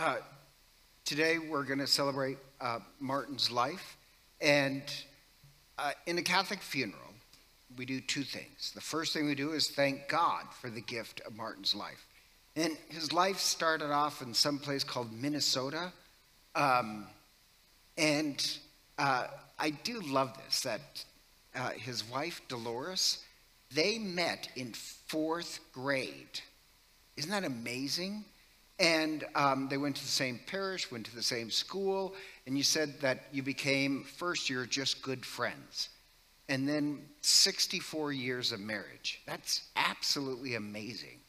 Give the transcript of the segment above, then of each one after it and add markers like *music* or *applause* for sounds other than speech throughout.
Uh, today we're going to celebrate uh, Martin's life. And uh, in a Catholic funeral, we do two things. The first thing we do is thank God for the gift of Martin's life. And his life started off in some place called Minnesota. Um, and uh, I do love this that uh, his wife, Dolores, they met in fourth grade. Isn't that amazing? And um, they went to the same parish, went to the same school, and you said that you became, first year, just good friends. And then 64 years of marriage. That's absolutely amazing.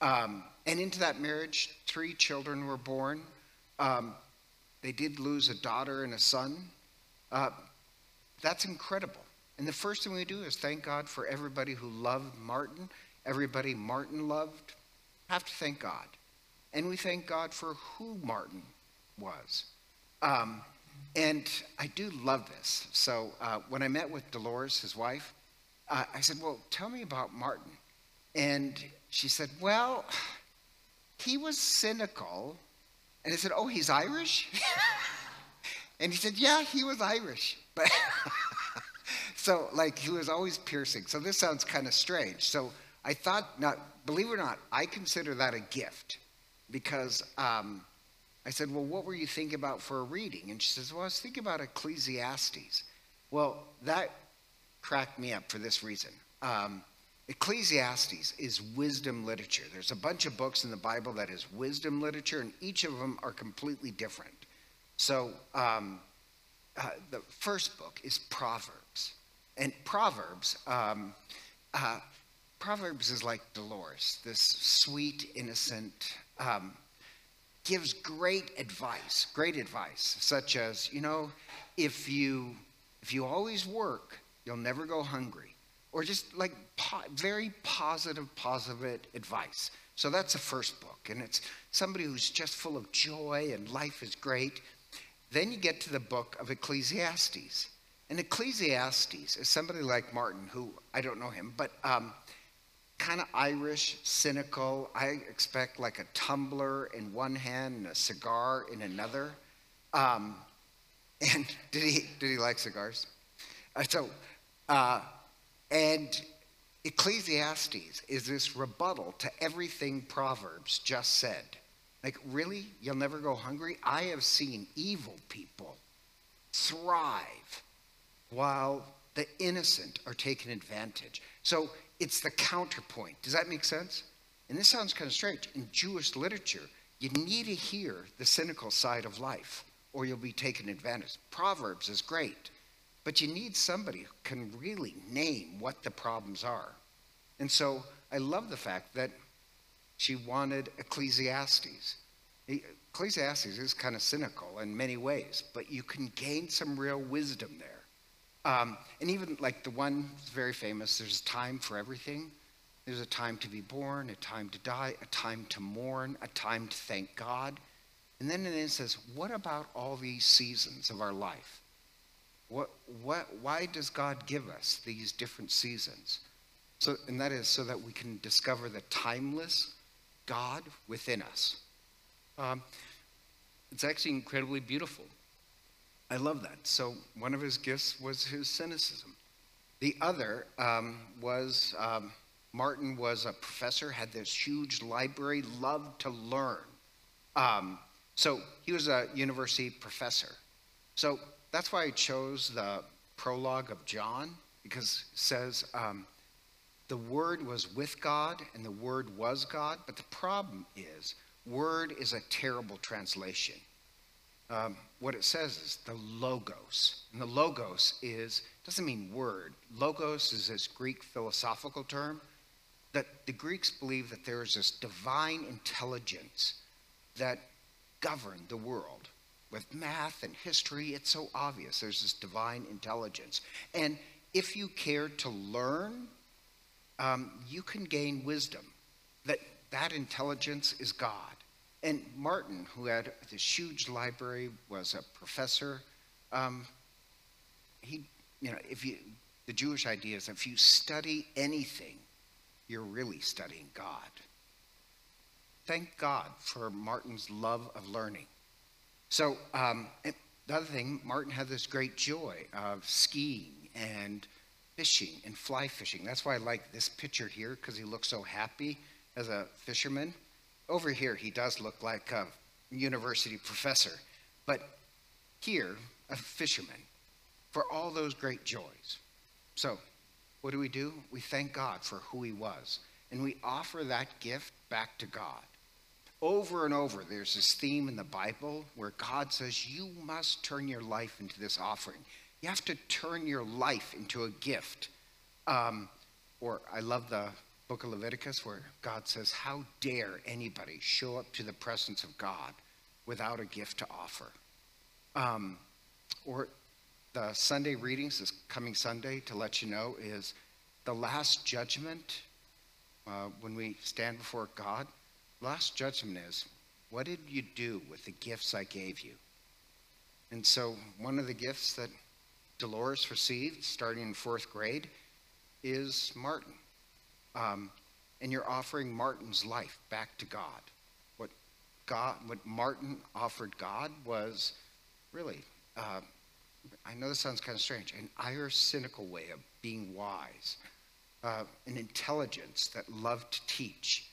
Um, and into that marriage, three children were born. Um, they did lose a daughter and a son. Uh, that's incredible. And the first thing we do is thank God for everybody who loved Martin, everybody Martin loved. Have to thank God. And we thank God for who Martin was. Um, and I do love this. So uh, when I met with Dolores, his wife, uh, I said, Well, tell me about Martin. And she said, Well, he was cynical. And I said, Oh, he's Irish? *laughs* and he said, Yeah, he was Irish. But *laughs* so, like, he was always piercing. So this sounds kind of strange. So I thought, not, believe it or not, I consider that a gift because um, I said, Well, what were you thinking about for a reading? And she says, Well, I was thinking about Ecclesiastes. Well, that cracked me up for this reason. Um, Ecclesiastes is wisdom literature. There's a bunch of books in the Bible that is wisdom literature, and each of them are completely different. So, um, uh, the first book is Proverbs. And Proverbs, um, uh, Proverbs is like Dolores, this sweet, innocent, um, gives great advice, great advice, such as, you know, if you if you always work, you'll never go hungry, or just like po- very positive, positive advice. So that's the first book, and it's somebody who's just full of joy and life is great. Then you get to the book of Ecclesiastes, and Ecclesiastes is somebody like Martin, who I don't know him, but um, kind of Irish, cynical. I expect like a tumbler in one hand and a cigar in another. Um, *laughs* and did he did he like cigars? Uh, so, uh, and Ecclesiastes is this rebuttal to everything Proverbs just said. Like, really? You'll never go hungry? I have seen evil people thrive while the innocent are taken advantage. So it's the counterpoint. Does that make sense? And this sounds kind of strange. In Jewish literature, you need to hear the cynical side of life or you'll be taken advantage. Proverbs is great, but you need somebody who can really name what the problems are. And so I love the fact that she wanted Ecclesiastes. Ecclesiastes is kind of cynical in many ways, but you can gain some real wisdom there. Um, and even like the one that's very famous, there's a time for everything. There's a time to be born, a time to die, a time to mourn, a time to thank God. And then it says, what about all these seasons of our life? What, what, why does God give us these different seasons? So, and that is so that we can discover the timeless God within us. Um, it's actually incredibly beautiful. I love that. So one of his gifts was his cynicism. The other um, was um, Martin was a professor, had this huge library, loved to learn. Um, so he was a university professor. So that's why I chose the prologue of John, because it says um, the Word was with God and the Word was God. But the problem is, Word is a terrible translation um, what it says is the logos. And the logos is, doesn't mean word. Logos is this Greek philosophical term that the Greeks believe that there is this divine intelligence that governed the world. With math and history, it's so obvious there's this divine intelligence. And if you care to learn, um, you can gain wisdom. That that intelligence is God. And Martin, who had this huge library, was a professor. Um, he, you know, if you, the Jewish idea is if you study anything, you're really studying God. thank God for Martin's love of learning. So, um, the other thing, Martin had this great joy of skiing and fishing and fly fishing. That's why I like this picture here because he looks so happy as a fisherman. Over here, he does look like a university professor, but here, a fisherman for all those great joys. So, what do we do? We thank God for who he was, and we offer that gift back to God. Over and over, there's this theme in the Bible where God says, You must turn your life into this offering. You have to turn your life into a gift. Um, or I love the book of Leviticus where God says, How dare anybody show up to the presence of God without a gift to offer? Um, or the Sunday readings this coming Sunday to let you know is the last judgment uh, when we stand before God last judgment is what did you do with the gifts I gave you? And so, one of the gifts that Dolores received starting in fourth grade is Martin. Um, and you're offering Martin's life back to God. What God, what Martin offered God was really, uh, I know this sounds kind of strange, an Irish cynical way of being wise, uh, an intelligence that loved to teach.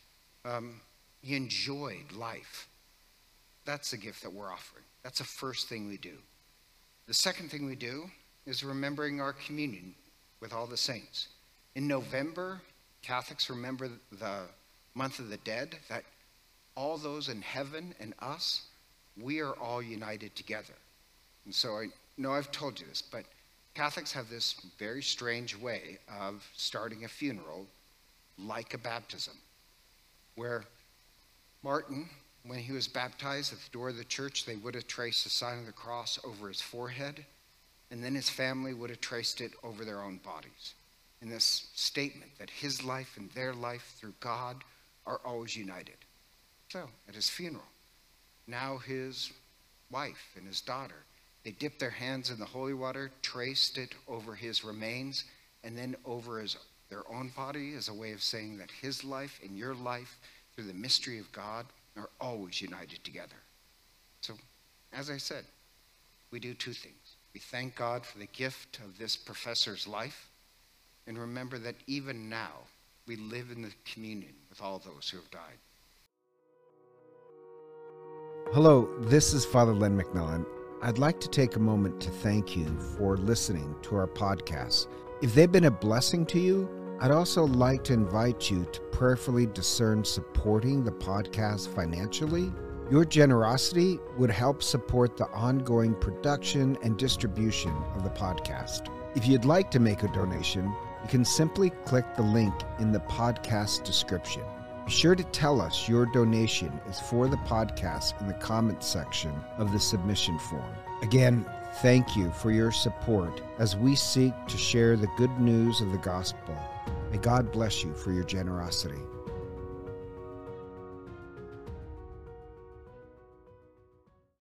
Um, he enjoyed life. That's the gift that we're offering. That's the first thing we do. The second thing we do is remembering our communion with all the saints. In November, Catholics remember the month of the dead, that all those in heaven and us, we are all united together. And so I know I've told you this, but Catholics have this very strange way of starting a funeral like a baptism, where Martin, when he was baptized at the door of the church, they would have traced the sign of the cross over his forehead, and then his family would have traced it over their own bodies. In this statement that his life and their life through God are always united. So, at his funeral, now his wife and his daughter, they dipped their hands in the holy water, traced it over his remains, and then over his, their own body as a way of saying that his life and your life through the mystery of God are always united together. So, as I said, we do two things. We thank God for the gift of this professor's life, and remember that even now we live in the communion with all those who have died. Hello, this is Father Len McMillan. I'd like to take a moment to thank you for listening to our podcast. If they've been a blessing to you, I'd also like to invite you to prayerfully discern supporting the podcast financially. Your generosity would help support the ongoing production and distribution of the podcast. If you'd like to make a donation, you can simply click the link in the podcast description. Be sure to tell us your donation is for the podcast in the comments section of the submission form. Again, thank you for your support as we seek to share the good news of the gospel May God bless you for your generosity.